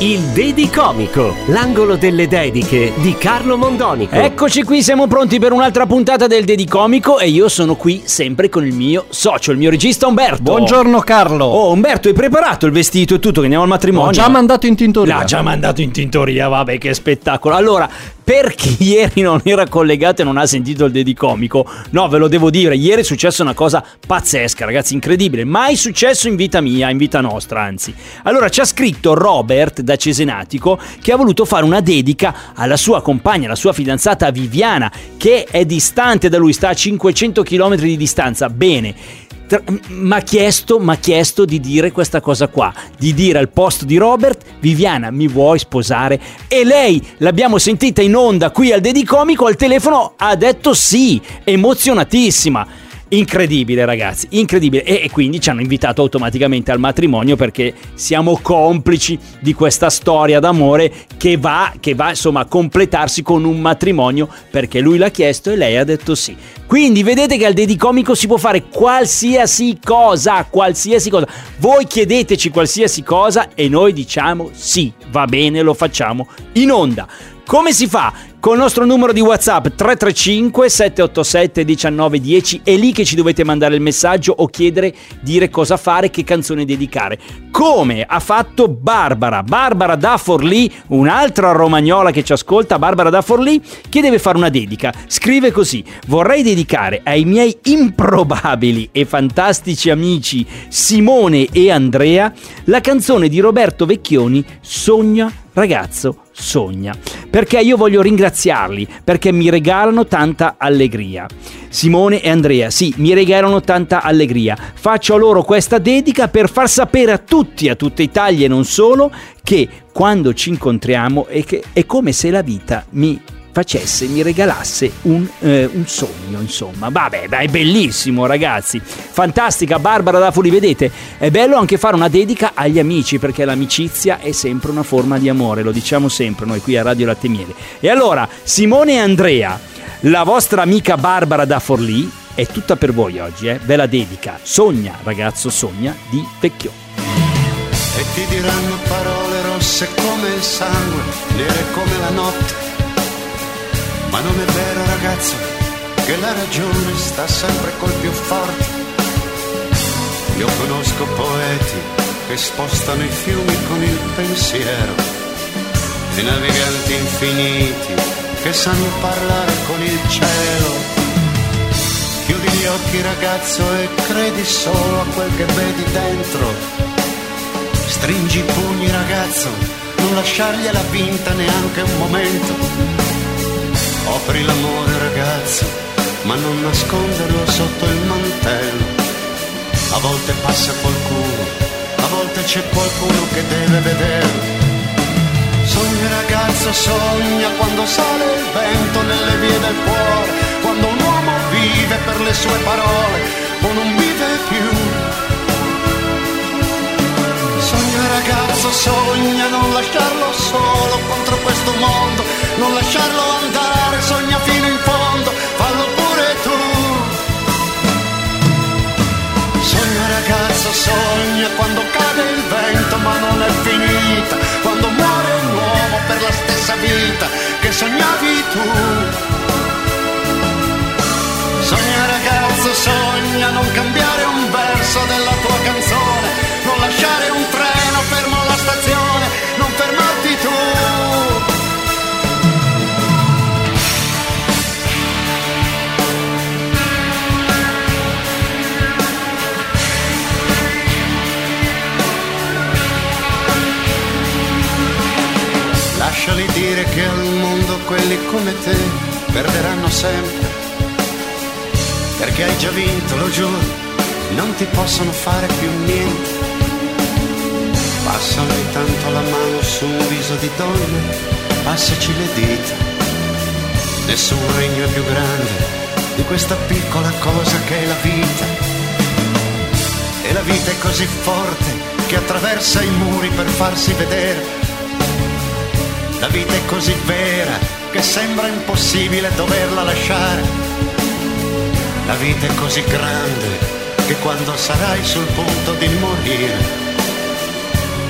Il Dedicomico, l'angolo delle dediche di Carlo Mondonico. Eccoci qui, siamo pronti per un'altra puntata del Dedicomico e io sono qui sempre con il mio socio, il mio regista Umberto. Buongiorno Carlo. Oh, Umberto, hai preparato il vestito e tutto che andiamo al matrimonio? Ho già mandato in tintoria. L'ha già mandato in tintoria, vabbè, che spettacolo. Allora, per chi ieri non era collegato e non ha sentito il Dedicomico, no, ve lo devo dire, ieri è successa una cosa pazzesca, ragazzi, incredibile. Mai successo in vita mia, in vita nostra, anzi. Allora, ci ha scritto Robert da Cesenatico che ha voluto fare una dedica alla sua compagna, la sua fidanzata Viviana, che è distante da lui, sta a 500 km di distanza. Bene. Mi ha chiesto, chiesto di dire questa cosa qua, di dire al posto di Robert, Viviana mi vuoi sposare? E lei, l'abbiamo sentita in onda qui al Dedicomico, al telefono ha detto sì, emozionatissima. Incredibile ragazzi, incredibile e, e, quindi ci hanno invitato automaticamente al matrimonio perché siamo complici di questa storia d'amore che va, che va insomma a completarsi con un matrimonio perché lui l'ha chiesto e lei ha detto sì. Quindi vedete che al Dedicomico si può fare qualsiasi cosa, qualsiasi cosa. Voi chiedeteci qualsiasi cosa e noi diciamo sì, va bene, lo facciamo in onda. Come si fa? Col nostro numero di WhatsApp 335 787 1910 è lì che ci dovete mandare il messaggio o chiedere, dire cosa fare, che canzone dedicare. Come ha fatto Barbara, Barbara da Forlì, un'altra romagnola che ci ascolta, Barbara da Forlì, che deve fare una dedica. Scrive così: "Vorrei dedicare ai miei improbabili e fantastici amici Simone e Andrea la canzone di Roberto Vecchioni Sogna ragazzo sogna. Perché io voglio ringraziarli, perché mi regalano tanta allegria. Simone e Andrea, sì, mi regalano tanta allegria. Faccio a loro questa dedica per far sapere a tutti, a tutta Italia e non solo, che quando ci incontriamo è, che, è come se la vita mi facesse, mi regalasse un, eh, un sogno, insomma. Vabbè, è bellissimo, ragazzi. Fantastica, Barbara da Fuli, vedete? È bello anche fare una dedica agli amici, perché l'amicizia è sempre una forma di amore, lo diciamo sempre noi qui a Radio Latte Miele. E allora, Simone e Andrea, la vostra amica Barbara da Forlì, è tutta per voi oggi, eh? Ve la dedica. Sogna, ragazzo, sogna di Vecchio. E ti diranno parole rosse come il sangue, nere come la notte ma non è vero ragazzo che la ragione sta sempre col più forte. Io conosco poeti che spostano i fiumi con il pensiero e naviganti infiniti che sanno parlare con il cielo. Chiudi gli occhi ragazzo e credi solo a quel che vedi dentro. Stringi i pugni ragazzo, non lasciargliela vinta neanche un momento Offri l'amore ragazzo, ma non nasconderlo sotto il mantello. A volte passa qualcuno, a volte c'è qualcuno che deve vederlo. Sogna ragazzo, sogna quando sale il vento nelle vie del cuore, quando un uomo vive per le sue parole o non vive più. Sogna ragazzo, sogna non lasciarlo solo contro questo mondo, non lasciarlo andare, sognavi tu. Sogna ragazzo, sogna non cambiare un verso della tua canzone, non lasciare un treno fermo alla stazione, non fermarti tu. Lasciali dire che al quelli come te perderanno sempre. Perché hai già vinto, lo giuro, non ti possono fare più niente. Passano intanto la mano su un viso di donna, passaci le dita. Nessun regno è più grande di questa piccola cosa che è la vita. E la vita è così forte che attraversa i muri per farsi vedere. La vita è così vera che sembra impossibile doverla lasciare. La vita è così grande che quando sarai sul punto di morire,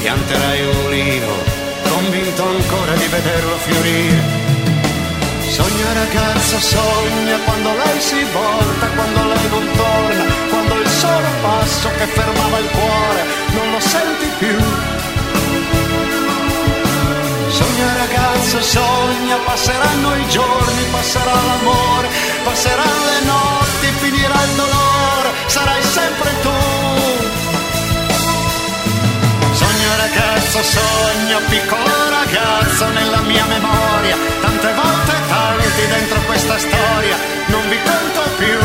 pianterai un ulivo, convinto ancora di vederlo fiorire. Sogna ragazza, sogna quando lei si volta, quando lei non torna, quando il solo passo che fermava il cuore non lo senti più. Sogna ragazza, sogna, passeranno i giorni, passerà l'amore, passeranno le notti, finirà il dolore, sarai sempre tu. Sogna ragazzo, sogno, piccolo ragazzo nella mia memoria, tante volte tanti dentro questa storia, non vi conto più.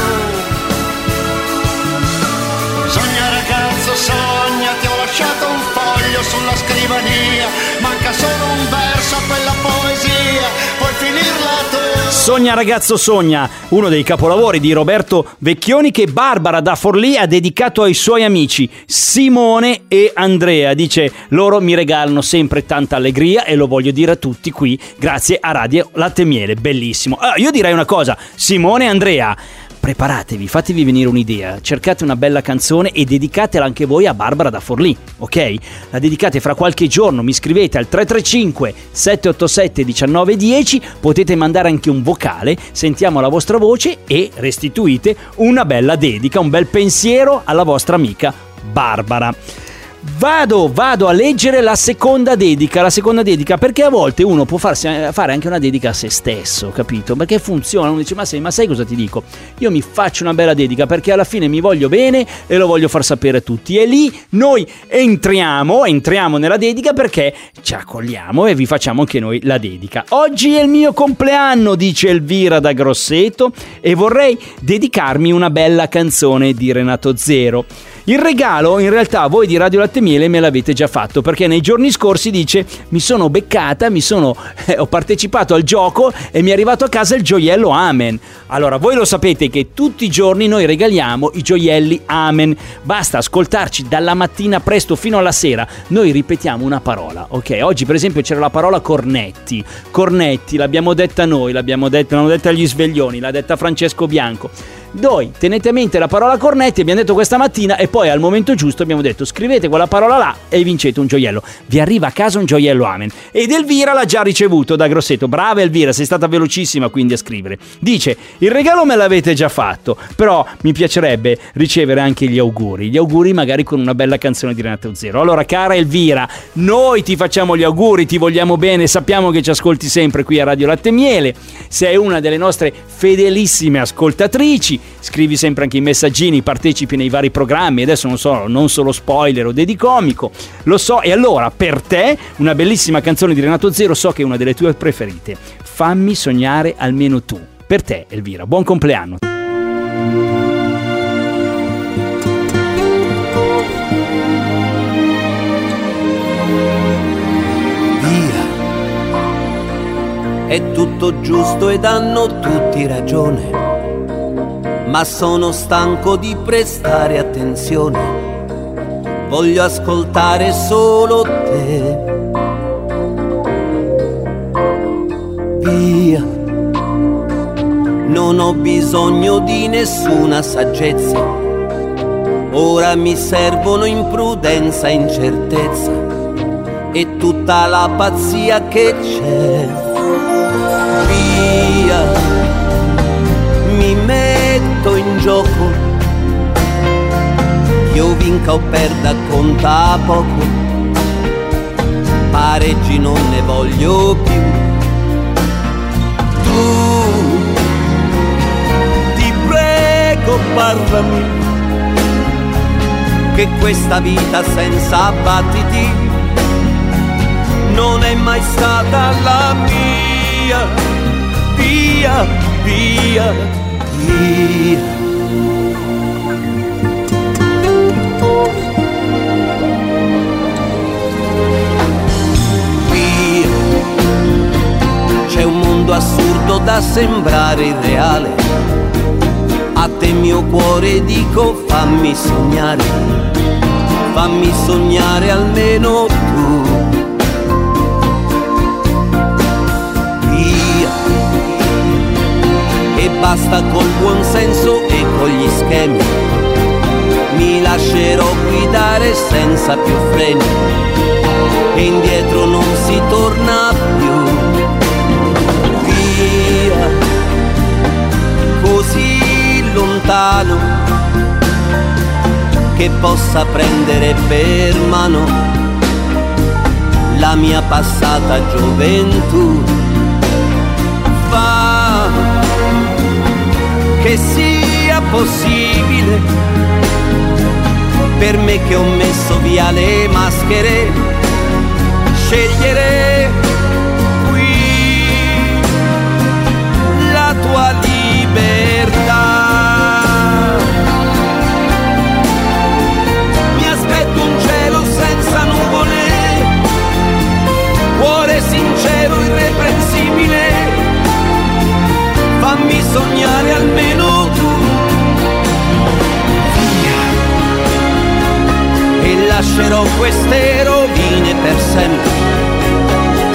Sogna ragazzo, sogna, ti ho lasciato foglio sulla scrivania, manca solo un verso a quella poesia, puoi finirla tu. Sogna ragazzo sogna, uno dei capolavori di Roberto Vecchioni che Barbara da Forlì ha dedicato ai suoi amici Simone e Andrea. Dice loro mi regalano sempre tanta allegria e lo voglio dire a tutti qui grazie a Radio Latte Miele, bellissimo. Allora, io direi una cosa, Simone e Andrea preparatevi, fatevi venire un'idea, cercate una bella canzone e dedicatela anche voi a Barbara da Forlì, ok? La dedicate fra qualche giorno, mi scrivete al 335 787 1910, potete mandare anche un vocale, sentiamo la vostra voce e restituite una bella dedica, un bel pensiero alla vostra amica Barbara. Vado, vado a leggere la seconda dedica, la seconda dedica perché a volte uno può farsi, fare anche una dedica a se stesso, capito? Perché funziona, uno dice ma sai, ma sai cosa ti dico? Io mi faccio una bella dedica perché alla fine mi voglio bene e lo voglio far sapere a tutti e lì noi entriamo, entriamo nella dedica perché ci accogliamo e vi facciamo anche noi la dedica. Oggi è il mio compleanno, dice Elvira da Grosseto e vorrei dedicarmi una bella canzone di Renato Zero. Il regalo in realtà voi di Radio Latte Miele me l'avete già fatto perché nei giorni scorsi dice mi sono beccata, mi sono, eh, ho partecipato al gioco e mi è arrivato a casa il gioiello Amen. Allora voi lo sapete che tutti i giorni noi regaliamo i gioielli Amen. Basta ascoltarci dalla mattina presto fino alla sera. Noi ripetiamo una parola, ok? Oggi per esempio c'era la parola cornetti. Cornetti l'abbiamo detta noi, l'abbiamo detta, l'hanno detta gli sveglioni, l'ha detta Francesco Bianco. Noi tenete a mente la parola cornetti, abbiamo detto questa mattina e poi al momento giusto abbiamo detto scrivete quella parola là e vincete un gioiello. Vi arriva a casa un gioiello Amen. Ed Elvira l'ha già ricevuto da Grosseto. Brava Elvira, sei stata velocissima quindi a scrivere. Dice il regalo me l'avete già fatto, però mi piacerebbe ricevere anche gli auguri. Gli auguri magari con una bella canzone di Renato Zero. Allora cara Elvira, noi ti facciamo gli auguri, ti vogliamo bene, sappiamo che ci ascolti sempre qui a Radio Latte Miele. Sei una delle nostre fedelissime ascoltatrici scrivi sempre anche i messaggini, partecipi nei vari programmi, adesso non so, non solo spoiler o dedicomico, lo so, e allora per te una bellissima canzone di Renato Zero so che è una delle tue preferite, fammi sognare almeno tu, per te Elvira, buon compleanno. È tutto giusto ed hanno tutti ragione ma sono stanco di prestare attenzione. Voglio ascoltare solo te. Via, non ho bisogno di nessuna saggezza. Ora mi servono imprudenza e incertezza e tutta la pazzia che c'è. Via, mi metto in gioco. Io vinca o perda conta poco, pareggi non ne voglio più. Tu, ti prego parlami, che questa vita senza battiti non è mai stata la mia, via, via, via. C'è un mondo assurdo da sembrare irreale. A te mio cuore dico fammi sognare fammi sognare almeno tu. Basta col buon senso e con gli schemi, mi lascerò guidare senza più freni e indietro non si torna più. Via, così lontano che possa prendere per mano la mia passata gioventù. Che sia possibile per me che ho messo via le maschere, scegliere qui la tua libertà. Lascerò queste rovine per sempre,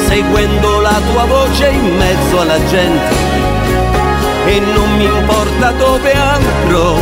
seguendo la tua voce in mezzo alla gente, e non mi importa dove andrò,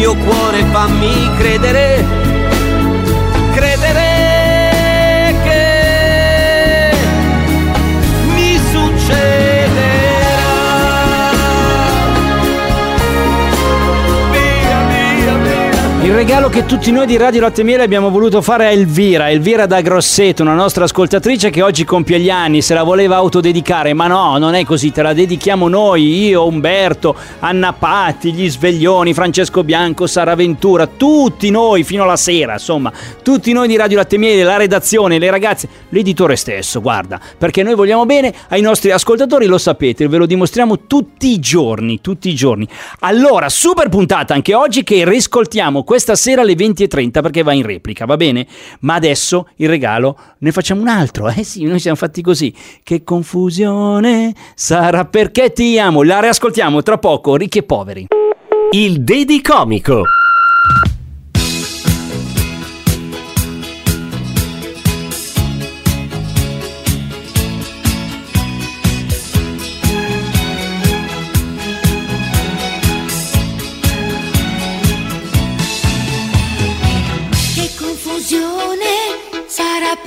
mio cuore fammi credere, Il regalo che tutti noi di Radio Latte Miele abbiamo voluto fare a Elvira, Elvira da Grosseto, una nostra ascoltatrice che oggi compie gli anni, se la voleva autodedicare, ma no, non è così, te la dedichiamo noi, io, Umberto, Anna Patti, gli Sveglioni, Francesco Bianco, Sara Ventura, tutti noi fino alla sera, insomma, tutti noi di Radio Latte Miele, la redazione, le ragazze, l'editore stesso, guarda, perché noi vogliamo bene ai nostri ascoltatori, lo sapete, ve lo dimostriamo tutti i giorni, tutti i giorni. Allora, super puntata anche oggi che riscoltiamo questa sera alle 20.30 perché va in replica, va bene? Ma adesso il regalo ne facciamo un altro, eh sì, noi siamo fatti così. Che confusione sarà perché ti amo. La riascoltiamo tra poco, ricchi e poveri. Il Dedi Comico.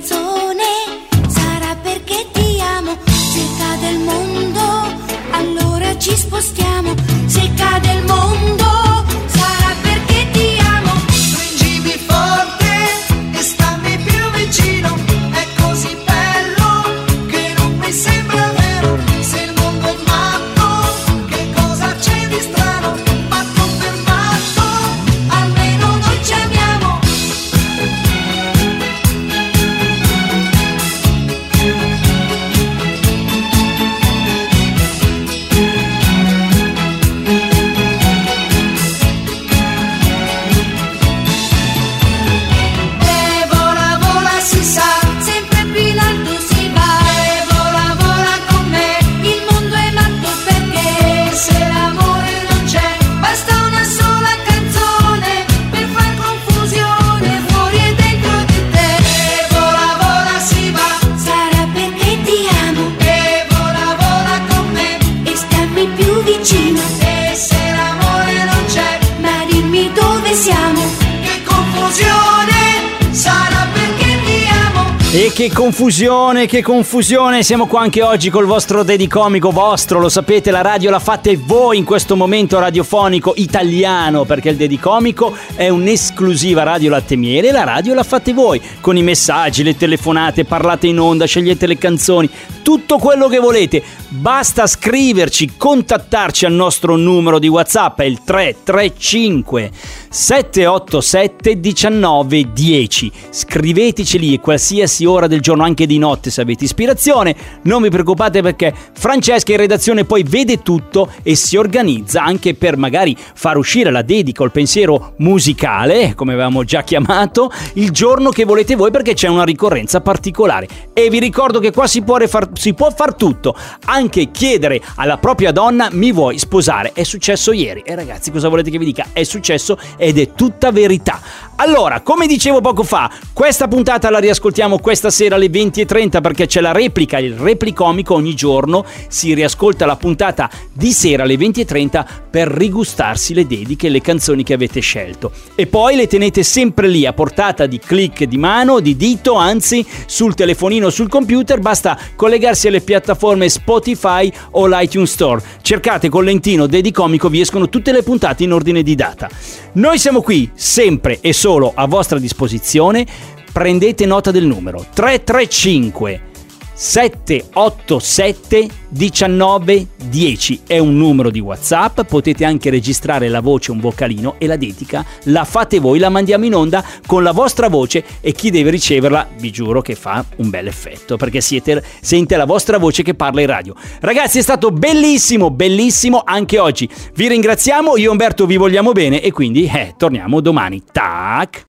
走。E che confusione, che confusione, siamo qua anche oggi col vostro dedicomico vostro, lo sapete, la radio la fate voi in questo momento radiofonico italiano, perché il dedicomico è un'esclusiva radio latte miele, la radio la fate voi, con i messaggi, le telefonate, parlate in onda, scegliete le canzoni, tutto quello che volete, basta scriverci, contattarci al nostro numero di WhatsApp, è il 335 787 1910. Scriveteci lì e qualsiasi ora del giorno, anche di notte se avete ispirazione. Non vi preoccupate perché Francesca in redazione poi vede tutto e si organizza anche per magari far uscire la dedica o il pensiero musicale, come avevamo già chiamato, il giorno che volete voi perché c'è una ricorrenza particolare. E vi ricordo che qua si può, far, si può far tutto, anche chiedere alla propria donna mi vuoi sposare. È successo ieri e ragazzi cosa volete che vi dica? È successo ed è tutta verità. Allora, come dicevo poco fa, questa puntata la riascoltiamo questa sera alle 20.30 perché c'è la replica, il replicomico ogni giorno si riascolta la puntata di sera alle 20.30 per rigustarsi le dediche e le canzoni che avete scelto. E poi le tenete sempre lì a portata di click di mano, di dito, anzi sul telefonino o sul computer, basta collegarsi alle piattaforme Spotify o l'iTunes Store. Cercate con Lentino Dedicomico, vi escono tutte le puntate in ordine di data. Noi siamo qui sempre e solo a vostra disposizione. Prendete nota del numero 335 787 1910 è un numero di WhatsApp, potete anche registrare la voce, un vocalino e la dedica la fate voi, la mandiamo in onda con la vostra voce e chi deve riceverla vi giuro che fa un bel effetto perché siete, sente la vostra voce che parla in radio. Ragazzi è stato bellissimo, bellissimo anche oggi. Vi ringraziamo, io e Umberto vi vogliamo bene e quindi eh, torniamo domani. Tac!